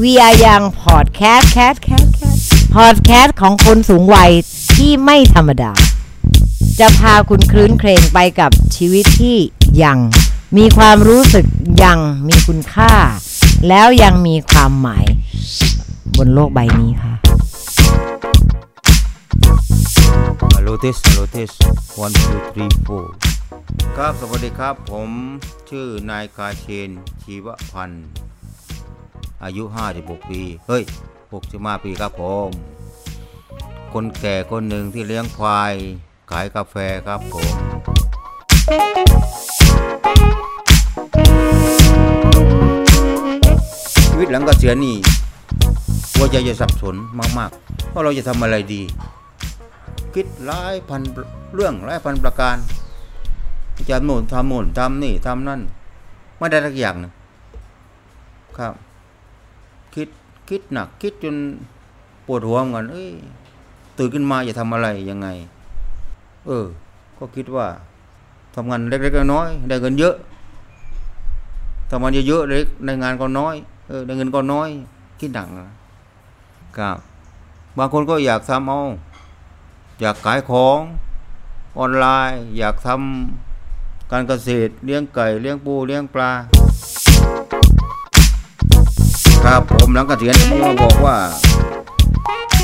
We Are Young Podcast Cat Cat Cat Podcast ของคนสูงวัยที่ไม่ธรรมดา จะพาคุณคลื้นเครงไปกับชีวิตที่ยัง มีความรู้สึกยังมีคุณค่า แล้วยังมีความหมาย บนโลกใบนี้ค่ะฮัลโหลเทสฮัลโหลเทส one two three four ครับ สวัสดีครับ ผมชื่อนายกาเชนชีวพันธ์ อายุ 56 ปี เฮ้ย 65 ปีครับผม คนแก่คนหนึ่งที่เลี้ยงควาย ขายกาแฟครับผม ชีวิตหลังเกษียณนี่หัวใจจะสับสนมากๆ ว่าเราจะทำอะไรดี คิดหลายพันเรื่องหลายพันประการจะโน่นทำโน่นทำนี่ทำนั่น ไม่ได้ทักอย่างนึงครับ คิดคิดหนักคิดจนปวดหัวเหมือนกันเอ้ยตื่นขึ้นมาจะทำอะไรยังไง เออ ก็คิดว่าทำงานเล็กๆน้อยๆได้เงินเยอะทำงานเยอะๆเล็กได้งานก็น้อยเออได้เงินก็น้อยคิดหนักนะครับ บางคนก็อยากทำเอาอยากขายของออนไลน์ อยากทำการเกษตรเลี้ยงไก่เลี้ยงปูเลี้ยงปลา ครับผมหลังกเกษียณผมก็บอกว่า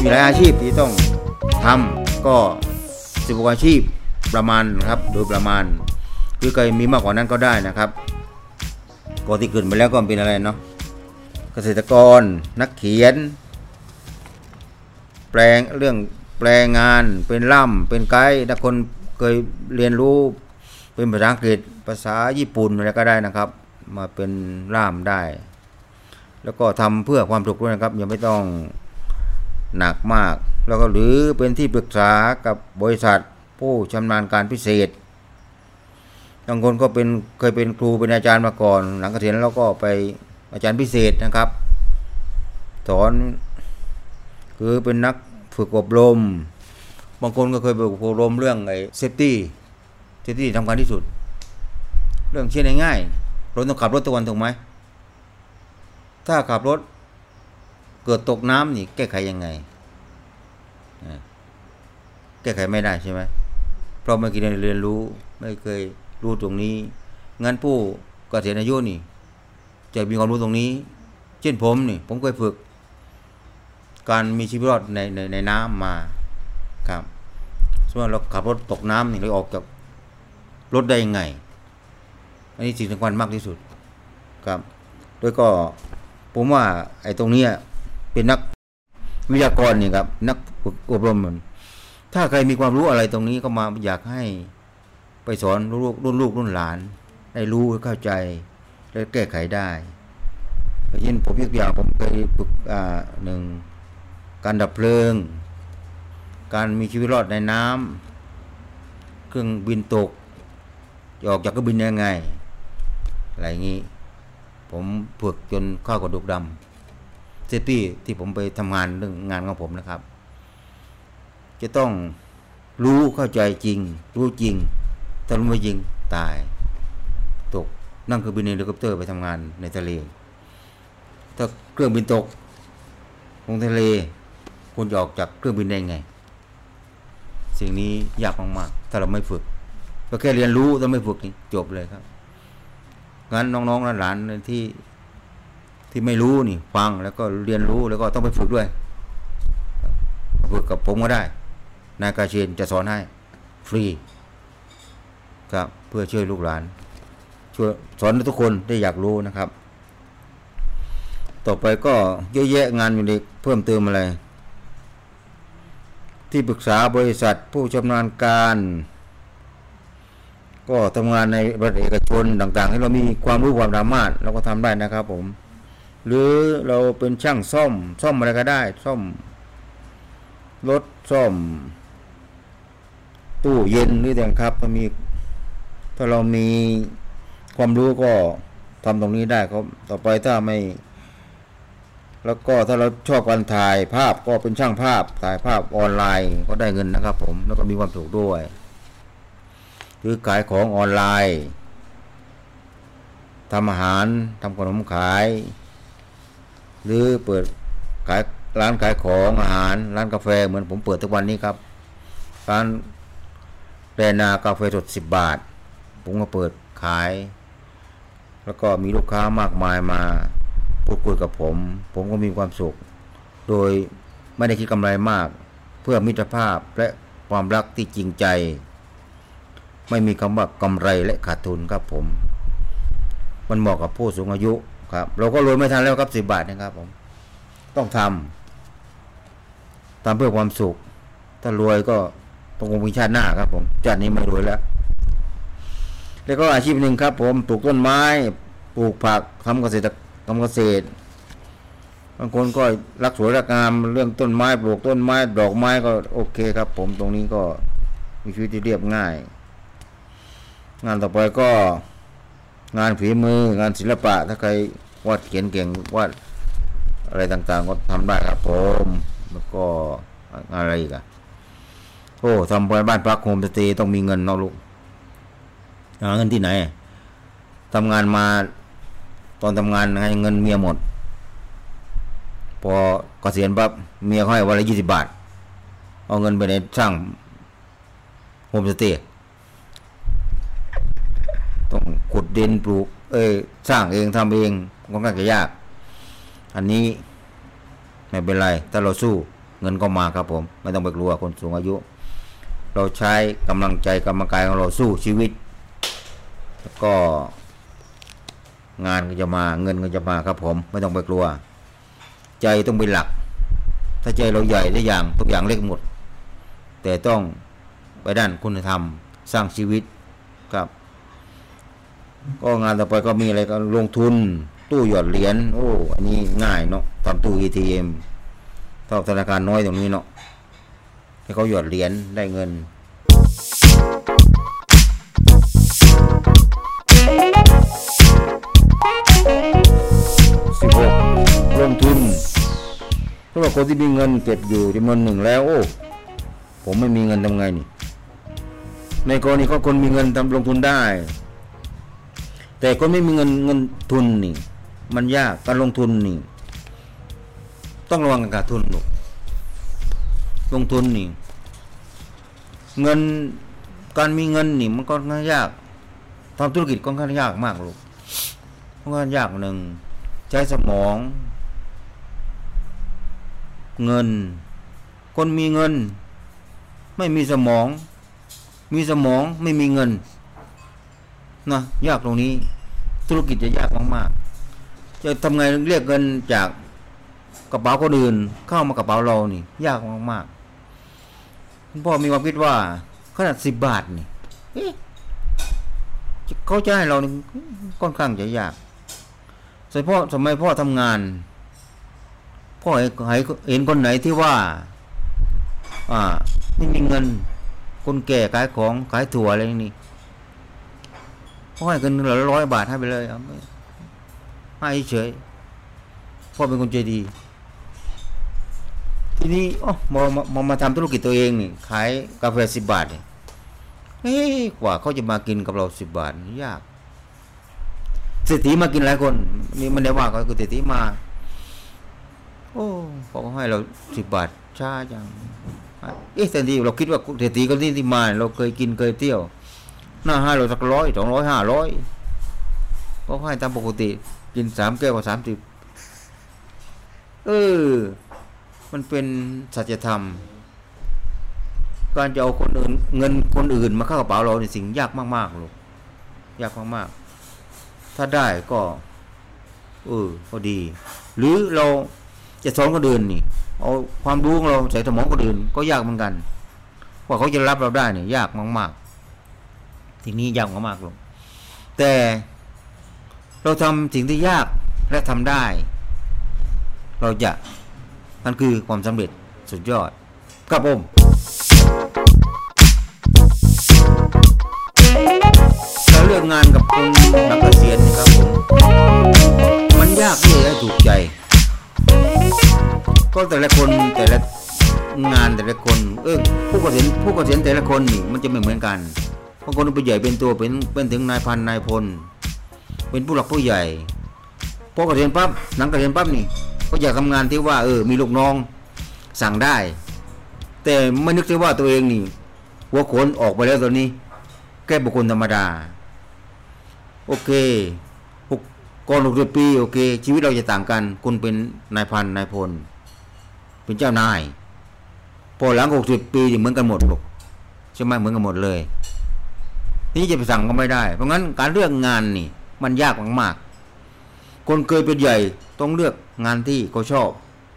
มีหลายอาชีพที่ต้องทำก็สิบกว่าอาชีพประมาณครับโดยประมาณคือเคยมีมากกว่านั้นก็ได้นะครับก็ที่เกินไปแล้วก็เป็นอะไรเนาะเกษตรกรนักเขียน แปลงเรื่องแปลงานเป็นล่ำเป็นไกด์ถ้าคนเคยเรียนรู้เป็นภาษาอังกฤษภาษาญี่ปุ่นอะไรก็ได้นะครับ มาเป็นล่ามได้ แล้วก็ทำเพื่อความสุขด้วยนะครับยังไม่ต้องหนักมาก แล้วก็หรือเป็นที่ปรึกษากับบริษัทผู้ชำนาญการพิเศษบางคนก็เป็นเคยเป็นครูเป็นอาจารย์มาก่อน หลังเกษียณแล้วก็ไปอาจารย์พิเศษนะครับ สอนคือเป็นนักฝึกอบรม บางคนก็เคยไปอบรมเรื่องไอ้ safety safety สำคัญที่สุด เรื่องเช่นง่ายๆรถต้องขับรถทุกวันถูกไหม ถ้าขับรถเกิดตกน้ำนี่แก้ไขยังไง แก้ไขไม่ได้ใช่ไหมเพราะไม่เคยเรียนรู้ ไม่เคยรู้ตรงนี้ งั้นผู้เกษียณอายุนี่ จะมีความรู้ตรงนี้ เช่นผมนี่ ผมเคยฝึก การมีชีวิตรอดในในในน้ำมาครับสมมติเราขับรถตกน้ำนี่เราออกจากรถได้ยังไง อันนี้สิ่งสำคัญมากที่สุดครับ ด้วยก็ ผมว่า ไอ้ตรงนี้เป็นนักวิทยากรนี่ครับ นักอบรมมันถ้าใครมีความรู้อะไรตรงนี้ก็มาอยากให้ไปสอนลูกรุ่นลูกรุ่นหลาน ได้รู้เข้าใจและแก้ไขได้อย่งเช่นผมยกตัวอย่างผมเคยฝึกอ่าหนึ่งการดับเพลิง การมีชีวิตรอดในน้ำเครื่องบินตกออกจากเครื่องบินยังไง อะไรอย่างนี้ ผมฝึกจนเข้ากระดูกดำ safety ที่ผมไปทำงานเรื่องงานของผมนะครับ จะต้องรู้เข้าใจจริง รู้จริงถ้ารู้ไม่จริงตาย ตกนั่งเครื่องบินเฮลิคอปเตอร์ไปทำงานในทะเล ถ้าเครื่องบินตกลงทะเลคุณจะออกจากเครื่องบินได้ไง สิ่งนี้ยากมากๆถ้าเราไม่ฝึกก็แค่เรียนรู้แต่ไม่ฝึกนี่จบเลยครับ งั้นน้องๆหลานๆที่ที่ไม่รู้นี่ ฟังแล้วก็เรียนรู้แล้วก็ต้องไปฝึกด้วยฝึกกับผมก็ได้นายกาเชนจะสอนให้ ฟรี ครับ เพื่อช่วยลูกหลาน ช่วยสอนให้ทุกคนได้อยากรู้นะครับ ต่อไปก็เยอะแยะงานอยู่ในเพิ่มเติมอะไร ที่ปรึกษาบริษัทผู้ชำนาญการ ก็ทำงานในบริษัทเอกชนต่างๆ ที่เรามีความรู้ความสามารถเราก็ทำได้นะครับผม หรือเราเป็นช่างซ่อม ซ่อมอะไรก็ได้ ซ่อมรถซ่อม ตู้เย็นหรือต่างครับถ้ามีถ้าเรามีความรู้ก็ทำตรงนี้ได้ครับ ต่อไปถ้าไม่ แล้วก็ถ้าเราชอบการถ่ายภาพก็เป็นช่างภาพถ่ายภาพออนไลน์ก็ได้เงินนะครับ ผมแล้วก็มีความสุขด้วย หรือขายของออนไลน์ทำอาหารทำขนมขาย หรือเปิดขายร้านขายของอาหาร ร้านกาแฟเหมือนผมเปิดทุกวันนี้ครับ ร้านแรนากาแฟสดสิบบาท ผมก็เปิดขาย แล้วก็มีลูกค้ามากมายมาพูดคุยกับผม ผมก็มีความสุข โดยไม่ได้คิดกำไรมาก เพื่อมิตรภาพและความรักที่จริงใจ ไม่มีคำว่ากำไรและขาดทุนครับผม มันเหมาะกับผู้สูงอายุครับ เราก็รวยไม่ทันแล้วครับสิบาทนะครับผม ต้องทำทำเพื่อความสุข ถ้ารวยก็ต้องคงมีชาติหน้าครับ ผมชาตินี้ไม่รวยแล้ว แล้วก็อาชีพหนึ่งครับ ผมปลูกต้นไม้ ปลูกผักทำเกษตรทำเกษตรบางคนก็รักสวยรักงามเรื่องต้นไม้ปลูกต้นไม้ ดอกไม้ก็โอเคครับ ผมตรงนี้ก็มีชีวิตที่เรียบง่าย งานต่อไปก็งานฝีมืองานศิลปะ ถ้าใครวาดเขียนเก่งวาดอะไรต่างๆ ก็ทำได้ครับผมแล้วก็อะไรอีกอะโอ้ทำไปบ้านพักโฮมสเตย์ต้องมีเงินเนาะลูกหาเงินที่ไหนทำงานมาตอนทำงานให้เงินเมียหมด พอเกษียณปั๊บเมียให้วันละยี่สิบบาท เอาเงินไปในสร้างโฮมสเตย์ต้อง ขุดดินปลูก เอ้ยสร้างเองทำเองก็ค่อนข้างจะยาก อันนี้ไม่เป็นไร ถ้าเราสู้เงินก็มาครับผม ไม่ต้องไปกลัวคนสูงอายุ เราใช้กำลังใจกำลังกายของเราสู้ชีวิต แล้วก็ งานก็จะมาเงินก็จะมาครับผม ไม่ต้องไปกลัว ใจต้องเป็นหลัก ถ้าใจเราใหญ่ได้อย่างทุกอย่างเล็กหมด แต่ต้องไปด้านคุณธรรมสร้างชีวิตครับ ก็งานต่อไปก็มีอะไรก็ลงทุน ตู้หยอดเหรียญโอ้อันนี้ง่ายเนาะทำตู้ ATM เท่าธนาคารน้อยตรงนี้เนาะให้เขาหยอดเหรียญได้เงินสิบหกลงทุนสำหรับคนที่มีเงินเก็บอยู่จำนวนหนึ่งแล้ว โอ้ผมไม่มีเงินทำไงนี่ ในกรณีของคนมีเงินทำลงทุนได้ แต่คนไม่มีเงินเงินทุนนี่ มันยากการลงทุนนี่ ต้องระวังการขาดทุนลูกลงทุนนี่ เงินการมีเงินนี่มันก็ค่างยากทำธุรกิจก็ค่อนข้างยากมากลูกค่อนข้างยากหนึ่งใช้สมอง เงิน คนมีเงิน ไม่มีสมอง มีสมองไม่มีเงิน นะยากตรงนี้ ธุรกิจจะยากมากๆจะทำไงเรียกเงินจากกระเป๋าคนอื่นเข้ามากระเป๋าเรานี่ ยากมากๆคุณพ่อมีความคิดว่าขนาดสิบบาทนี่เอ๊ะเขาจะให้เรานี่ค่อนข้างจะยากสมัยพ่อสมัยพ่อทำงาน พ่อเห็นคนไหนที่ว่า อ่า ไม่มีเงิน คนแก่ขายของขายถั่วอะไรนี่ พ่อให้เงินเหลือร้อยบาทให้ไปเลยเอาไม่ให้เฉยพ่อเป็นคนใจดี ทีนี้อ๋อมามามาทำธุรกิจตัวเองนี่ขายกาแฟสิบบาทเนี่ยเฮ้ยกว่าเขาจะมากินกับเราสิบบาทยากเศรษฐีมากินหลายคน นี่มันได้ว่าก็คือเศรษฐีมา โอ้เขาให้เราสิบบาทช้าจังเอ๊ะแต่ทีเราคิดว่าเศรษฐีคนที่ที่มา เราเคยกินเคยเที่ยว หน้าให้เราสักร้อยสองร้อยห้าร้อยก็ให้ตามปกติ กินสามแก้วก็สามสิบเออ มันเป็นสัจธรรม การจะเอาคนอื่น เงินคนอื่นมาเข้ากระเป๋าเราเนี่สิ่งยากมากๆลูกยากมากๆ ถ้าได้ก็เออก็ดี หรือเราจะสอนคนอื่นนี่ เอาความรู้ของเราใส่สมองคนอื่นก็ยากเหมือนกันว่าเขาจะรับเราได้เนี่ยยากมาก ๆ ทีนี้ยากมากลง แต่เราทำสิ่งที่ยากและทำได้ เราจะนั่นคือความสำเร็จสุดยอดครับผมเราเลือกงานกับคนนักเกษียณนะครับผมมันยากที่จะถูกใจ ก็แต่ละคนแต่ละงานแต่ละคน เออผู้เกษียณผู้เกษียณแต่ละคนนี่มันจะไม่เหมือนกัน บางคนเป็นใหญ่เป็นตัวเป็นเป็นถึงนายพันนายพล เป็นผู้หลักผู้ใหญ่พอเกษียณปั๊บหนังเกษียณปั๊บนี่ ก็อยากทำงานที่ว่าเออมีลูกน้องสั่งได้ แต่ไม่นึกถึงว่าตัวเองนี่หัวโขนออกไปแล้วตอนนี้ แค่บุคคลธรรมดา โอเคหกก่อนหกสิบปีโอเค ชีวิตเราจะต่างกันคุณเป็นนายพันนายพล เป็นเจ้านาย พอหลังหกสิบปีเหมือนกันหมดหรอกใช่ไหมเหมือนกันหมดเลย นี่จะไปสั่งก็ไม่ได้ เพราะงั้นการเลือกงานนี่ มันยากมากๆคนเคยเป็นใหญ่ต้องเลือกงานที่เขาชอบ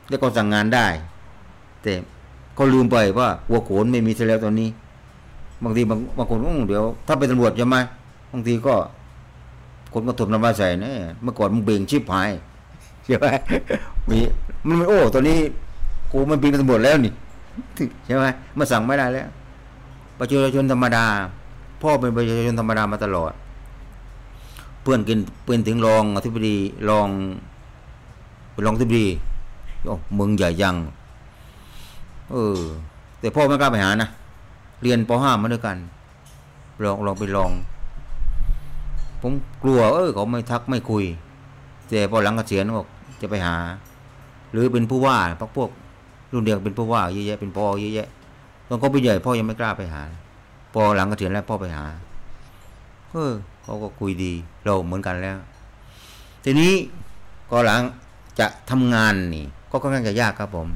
แล้วก็สั่งงานได้ แต่เขาลืมไปว่าหัวโขนไม่มีเสแล้วตอนนี้ บางทีบางบางคนเดี๋ยว ถ้าเป็นตำรวจใช่ไหมบางทีก็ คนก็ถมน้ำลาใส่แน่เมื่อก่อนมึงเบ่งชิบหายใช่ไหมมีมันไม่โอ้ตอนนี้กูมันเป็นตำรวจแล้วนี่ใช่ไหมมาสั่งไม่ได้แล้วประชาชนธรรมดา พ่อเป็นประชาชนธรรมดามาตลอด เพื่อนกินเป็นถึงรองอธิบดีรองเป็นรองอธิบดีโอ้มึงใหญ่ยังเออ แต่พ่อไม่กล้าไปหานะเรียนป .5 มาด้วยกันลองลองไปลอง ผมกลัว เออเขาไม่ทักไม่คุย แต่พอหลังเกษียณบอกจะไปหา หรือเป็นผู้ว่าพวกพวกรุ่นเดียวเป็นผู้ว่าเยอะแยะเป็นปอเยอะแยะตอนเขาไปใหญ่พ่อยังไม่กล้าไปหา พอหลังเกษียณแล้วพ่อไปหาเออเขาก็คุยดี เราเหมือนกันแล้ว ทีนี้ก็หลังจะทำงานนี่ ก็ค่อนข้างจะยากครับผม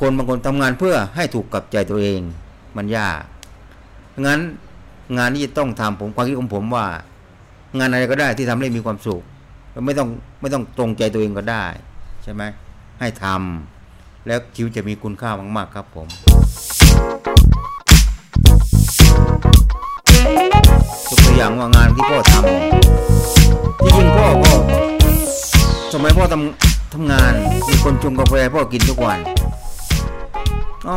คนบางคนทำงานเพื่อให้ถูกกับใจตัวเอง มันยากงั้นงานที่จะต้องทำผมความคิดของผมว่า งานอะไรก็ได้ที่ทำให้มีความสุขไม่ต้องไม่ต้องตรงใจตัวเองก็ได้ ใช่ไหมให้ทำแล้วชีวิตจะมีคุณค่ามาก ๆ ครับผม ยกตัวอย่างว่างานที่พ่อทำที่จริงพ่อก็สมัยพ่อทำทำงานมีคนชงกาแฟพ่อกินทุกวันเอ๋อ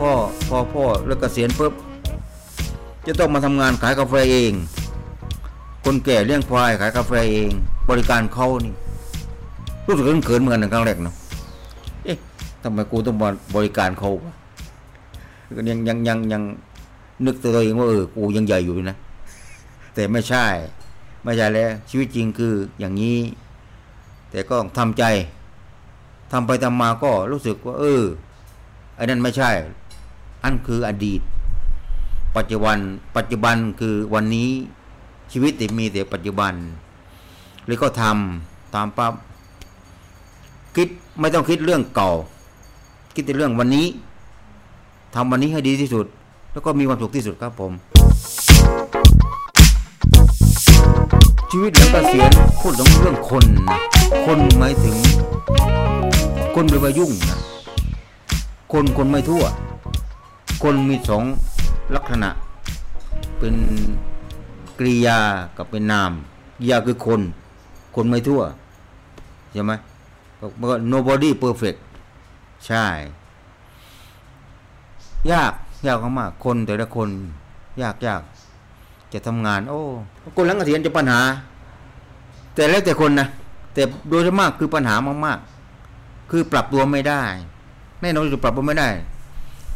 พ่อพอพ่อเลิกเกษียณปุ๊บจะต้องมาทำงานขายกาแฟเอง คนแก่เลี้ยงควายขายกาแฟเอง บริการเขานี่รู้สึกเขินเหมือนกันครั้งแรกเนาะเอ๊ะทำไมกูต้องมาบริการเขาวะยังยังยังยังนึกตัวเองว่าเออกูยังใหญ่อยู่นะ แต่ไม่ใช่ ไม่ใช่แล้ว ชีวิตจริงคืออย่างนี้ แต่ก็ทำใจทำไปทำมาก็รู้สึกว่า เออไอ้นั่นไม่ใช่ อันคืออดีต ปัจจุบัน ปัจจุบันคือวันนี้ชีวิตที่มีแต่ปัจจุบันเลยก็ทำตามปั๊บคิดไม่ต้องคิดเรื่องเก่า คิดแต่เรื่องวันนี้ทำวันนี้ให้ดีที่สุด แล้วก็มีความสุขที่สุดครับผม ชีวิตหลังเกษียณพูดถึงเรื่องคนนะคนหมายถึง คนไปมายุ่งนะคนคนไม่ทั่ว คนมีสองลักษณะ เป็นกริยากับเป็นนามกริยาคือคน คนไม่ทั่วใช่ไหมก็ nobody perfect ใช่ ยาก ยากมาก คนแต่ละคน ยากยาก จะทำงาน โอ้คนหลังเกษียณจะปัญหา แต่แล้วแต่คนนะแต่โดยมากคือปัญหามากๆ คือปรับตัวไม่ได้แน่นอนจะปรับตัวไม่ได้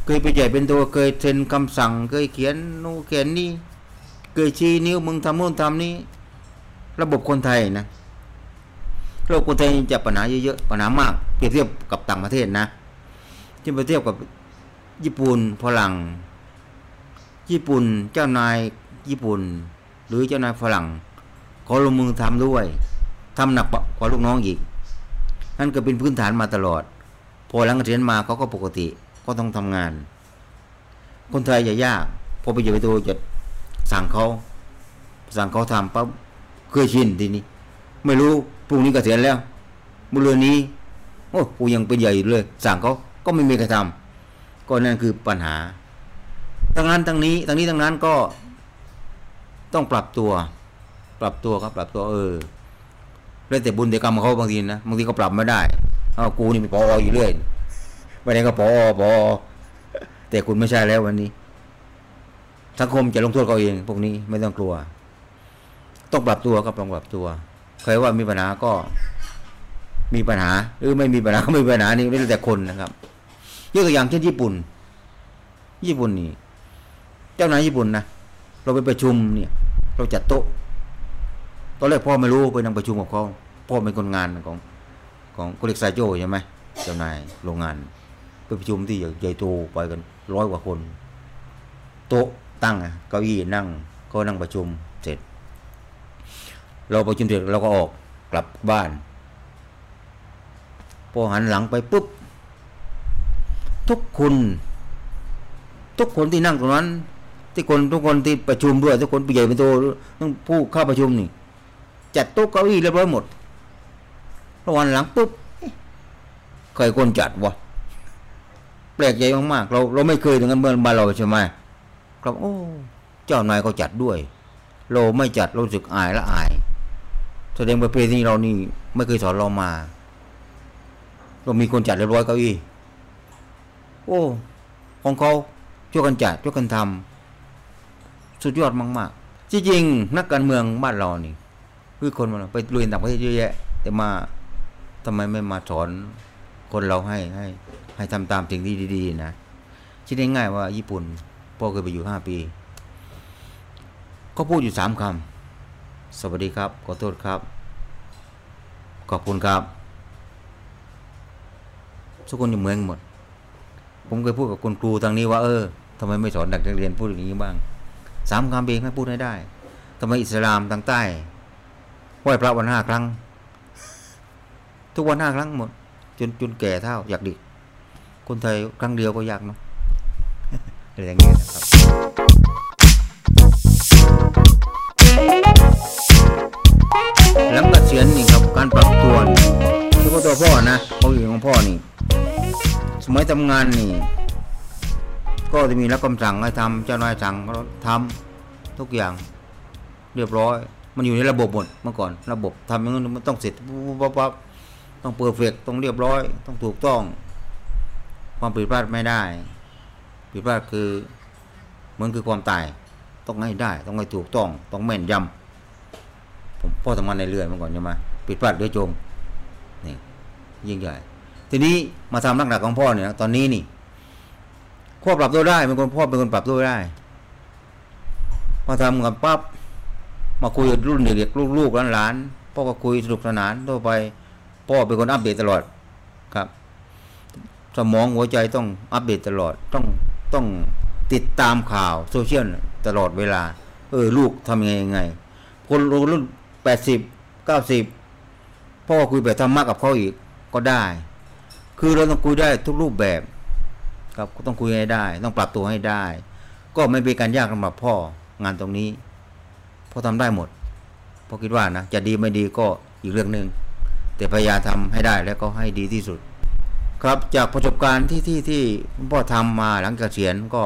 เคยไปใหญ่เป็นตัวเคยเซ็นคำสั่ง เคยเขียนนู่นเขียนนี่เคยชี้นิ้วมึงทำโน่นทำนี่ระบบคนไทยนะระบบคนไทยจะปัญหาเยอะๆปัญหามากเปรียบเทียบกับต่างประเทศนะที่เปรียบเทียบกับญี่ปุ่นฝรั่งญี่ปุ่นเจ้านาย ญี่ปุ่น หรือเจ้านายฝรั่งเขอลงมือทำด้วยทำหนักกว่าลูกน้องอีก นั่นก็เป็นพื้นฐานมาตลอด พอหลังเรียนมาเขาก็ปกติก็ต้องทำงาน คนไทยอย่ายาก พอไปอยู่ไปตัวจะสั่งเขาสั่งเขาทำปั๊บเคยชินทีนี้ ไม่รู้พรุ่งนี้กเกษียณแล้วเมื่อเรือนนี้โอ้กูยังเป็นใหญ่เลย สั่งเขาก็ไม่มีใครทำก็นั่นคือปัญหาทั้งนั้นทั้งนี้ทั้งนี้ทั้งนั้นก็ ต้องปรับตัว ปรับตัวครับปรับตัวเออแล้วแต่บุญแต่กรรมเขาบางทีนะบางทีก็ปรับไม่ได้เอากูนี่เป็นปออยู่เรื่อยวันนี้ก็ปอปอแต่คุณไม่ใช่แล้ววันนี้สังคมจะลงโทษเขาเองพวกนี้ไม่ต้องกลัว ต้องปรับตัวครับต้องปรับตัวเคยว่ามีปัญหาก็มีปัญหาหรือไม่มีปัญหาก็ไม่มีปัญหานี่ไม่แต่คนนะครับยกตัวอย่างเช่นญี่ปุ่น ญี่ปุ่นนี่ เจ้านายญี่ปุ่นนะเราไปประชุมเนี่ย เราจัดโต๊ะตอนแรกพ่อไม่รู้ไปนั่งประชุมกับเขาพ่อเป็นคนงานของของกุลิกไซโจใช่ไหมเจ้านายโรงงานไปประชุมที่ใหญ่โตไปกันร้อยกว่าคน โต๊ะตั้งเก้าอี้นั่งก็นั่งประชุมเสร็จ เราประชุมเสร็จเราก็ออกกลับบ้าน พอหันหลังไปปุ๊บ ทุกคน ทุกคนที่นั่งตรงนั้น ที่คนทุกคนที่ประชุมด้วยทุกคนผู้ใหญ่เป็นโตต้องผู้เข้าประชุมนี่ จัดโต๊ะเก้าอี้เรียบร้อยหมดแล้ววันหลังปุ๊บเอ๊ะใครคนจัดวะแปลกใจมากๆเราเราไม่เคยถึงกันเมื่อมานเราใช่ไหมครับโอ้ เจ้านายก็จัดด้วย เราไม่จัดเราสึกอายละอาย แสดงประเพณีเรานี่ไม่เคยสอนเรามา เรามีคนจัดเรียบร้อยเก้าอี้โอ้ ของเขาช่วยกันจัดช่วยกันทำ สุดยอดมากๆจริงๆนักการเมืองบ้านเรานี่คือคนมันไปลุยต่างประเทศเยอะแยะ แต่มาทำไมไม่มาสอนคนเราให้ให้ ให้ทำตามสิ่งที่ดีๆนะคิดง่ายๆว่าญี่ปุ่นพ่อเคยไปอยู่ห้าปีก็พูดอยู่สามคำ สวัสดีครับ ขอโทษครับ ขอบคุณครับทุกคนจะเหมือนกันหมด ผมเคยพูดกับคุณครูทางนี้ว่าเออทำไมไม่สอนเด็กนักเรียนพูดอย่างนี้บ้าง สามคำเองให้พูดให้ได้ทำไมอิสลามทางใต้ไหว้พระวันห้าครั้ง ทุกวันห้าครั้งหมด จนจนแก่เท่าอยากดิคนไทยครั้งเดียวก็ยากเนาะอะไรอย่างเงี้ยนะครับหลังเกษียณนี่ครับการปรับตัวนี่เฉพาตัวพ่อนะเขาอยู่ของพ่อนี่ สมัยทำงานนี่ ก็จะมีรับคำสั่งให้ทำเจ้านายสั่งก็ทำทุกอย่าง เรียบร้อย มันอยู่ในระบบหมดเมื่อก่อน ระบบทำอย่างนั้นมันต้องเสร็จปุ๊บปั๊บปั๊บต้องเปอร์เฟกต้องเรียบร้อย ต้องถูกต้อง ความผิดพลาดไม่ได้ผิดพลาดคือเหมือนคือความตาย ต้องให้ได้ ต้องให้ถูกต้อง ต้องแม่นยำผมพ่อทำงานในเรือเมื่อก่อนใช่ไหมผิดพลาดเรือจมนี่ยิ่งใหญ่ทีนี้มาทำนักหนักของพ่อเนี่ย ตอนนี้นี่ พ่อปรับตัวได้เป็นคนพ่อเป็นคนปรับตัวได้พอทำกับปั๊บมาคุยกับรุ่นเด็กๆลูกๆหลานๆพ่อก็คุยสนุกสนานทั่วไป พ่อเป็นคนอัปเดตตลอดครับ สมองหัวใจต้องอัปเดตตลอดต้องต้องติดตามข่าวโซเชียลตลอดเวลา เออ ลูกทำยังไงยังไง คนรุ่นแปดสิบเก้าสิบพ่อคุยแบบธรรมะกับเขาอีกก็ได้ คือเราต้องคุยได้ทุกรูปแบบ ครับก็ต้องคุยให้ได้ ต้องปรับตัวให้ได้ ก็ไม่เป็นการยากสำหรับพ่องานตรงนี้พ่อทำได้หมดพ่อคิดว่านะจะดีไม่ดีก็อีกเรื่องหนึ่งแต่พยายามทำให้ได้แล้วก็ให้ดีที่สุด ครับจากประสบการณ์ที่ที่ที่พ่อทำมาหลังเกษียณก็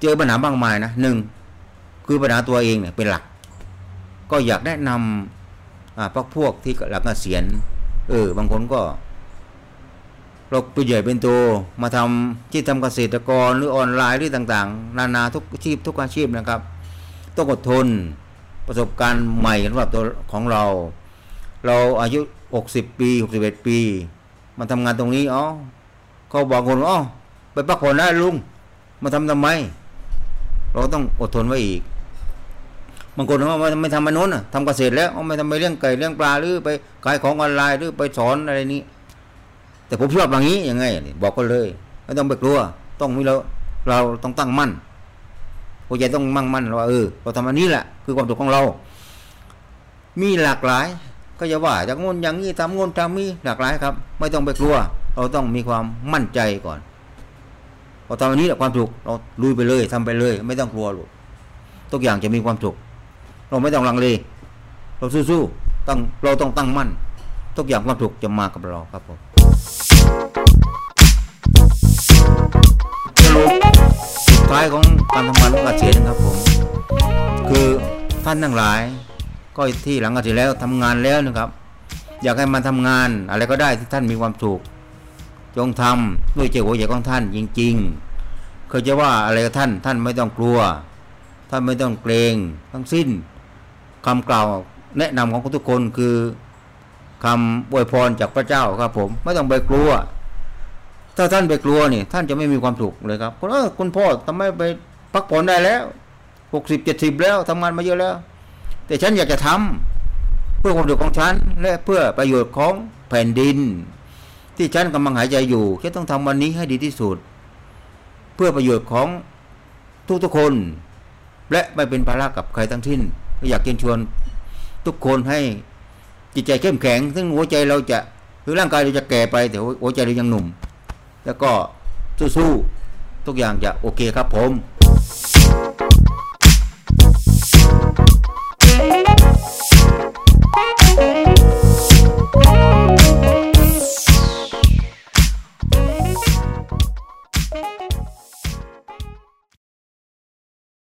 เจอปัญหาบางมายนะหนึ่งคือปัญหาตัวเองเนี่ยเป็นหลัก ก็อยากแนะนำอ่าพวกพวกที่หลังเกษียณเออบางคนก็ เราไปใหญ่เป็นตัวมาทำที่ทำเกษตรกรหรือออนไลน์หรือต่างๆ นานาทุกอาชีพทุกอาชีพนะครับ ต้องอดทนประสบการณ์ใหม่สำหรับตัวของเรา เราอายุ 60 ปี 61 ปี มาทำงานตรงนี้อ๋อเขาบอกคนอ๋อไปพักผ่อนได้ลุง มาทำทำไม เราต้องอดทนไว้อีกบางคนว่าไม่ไม่ทำมนุษย์ทำเกษตรแล้วไม่ทำไปเลี้ยงไก่เลี้ยงปลาหรือไปขายของออนไลน์หรือไปสอนอะไรนี้ แต่ผมชอบอย่างนี้ยังไง บอกก็เลยไม่ต้องไปกลัว ต้องมีเราเราต้องตั้งมั่นหัวใจต้องมั่งมั่นว่าเออเราทำอันนี้แหละคือความถูกของเรา มีหลากหลาย ก็จะว่าจากงนอย่างนี้ทำงนทำนี้หลากหลายครับ ไม่ต้องไปกลัว เราต้องมีความมั่นใจก่อนพอทำอันนี้แหละความถูกเราลุยไปเลยทำไปเลย ไม่ต้องกลัวหรอกทุกอย่างจะมีความสุขเราไม่ต้องลังเลเราสู้ๆต้องเราต้องตั้งมั่น ทุกอย่างความสุขจะมากับเราครับผม สุดท้ายของการทำงานของเกษียณครับผม คือท่านทั้งหลาย ก็ที่หลังเกษียณแล้วทำงานแล้วนะครับ อยากให้มันทำงานอะไรก็ได้ที่ท่านมีความสุขจงทำด้วยใจหัวใจของท่านจริงๆเคยจะว่าอะไรกับท่านท่านไม่ต้องกลัว ท่านไม่ต้องเกรงทั้งสิ้นคำกล่าวแนะนำของทุกคนคือคำอวยพรจากพระเจ้าครับผม ไม่ต้องไปกลัว ถ้าท่านไปกลัวนี่ ท่านจะไม่มีความสุขเลยครับคุณเออคุณพ่อทำไมไปพักผ่อนได้แล้วหกสิบเจ็ดสิบแล้วทำงานมาเยอะแล้ว แต่ฉันอยากจะทำเพื่อความสุขของฉัน และเพื่อประโยชน์ของแผ่นดิน ที่ฉันกำลังหายใจอยู่ฉันต้องทำวันนี้ให้ดีที่สุด เพื่อประโยชน์ของทุกๆคน และไม่เป็นภาระกับใครทั้งสิ้นอยากเชิญชวนทุกคนให้จิตใจเข้มแข็ง ซึ่งหัวใจเราจะคือร่างกายเราจะแก่ไปแต่หัวใจเรายังหนุ่ม แล้วก็สู้ๆทุกอย่างจะโอเคครับผม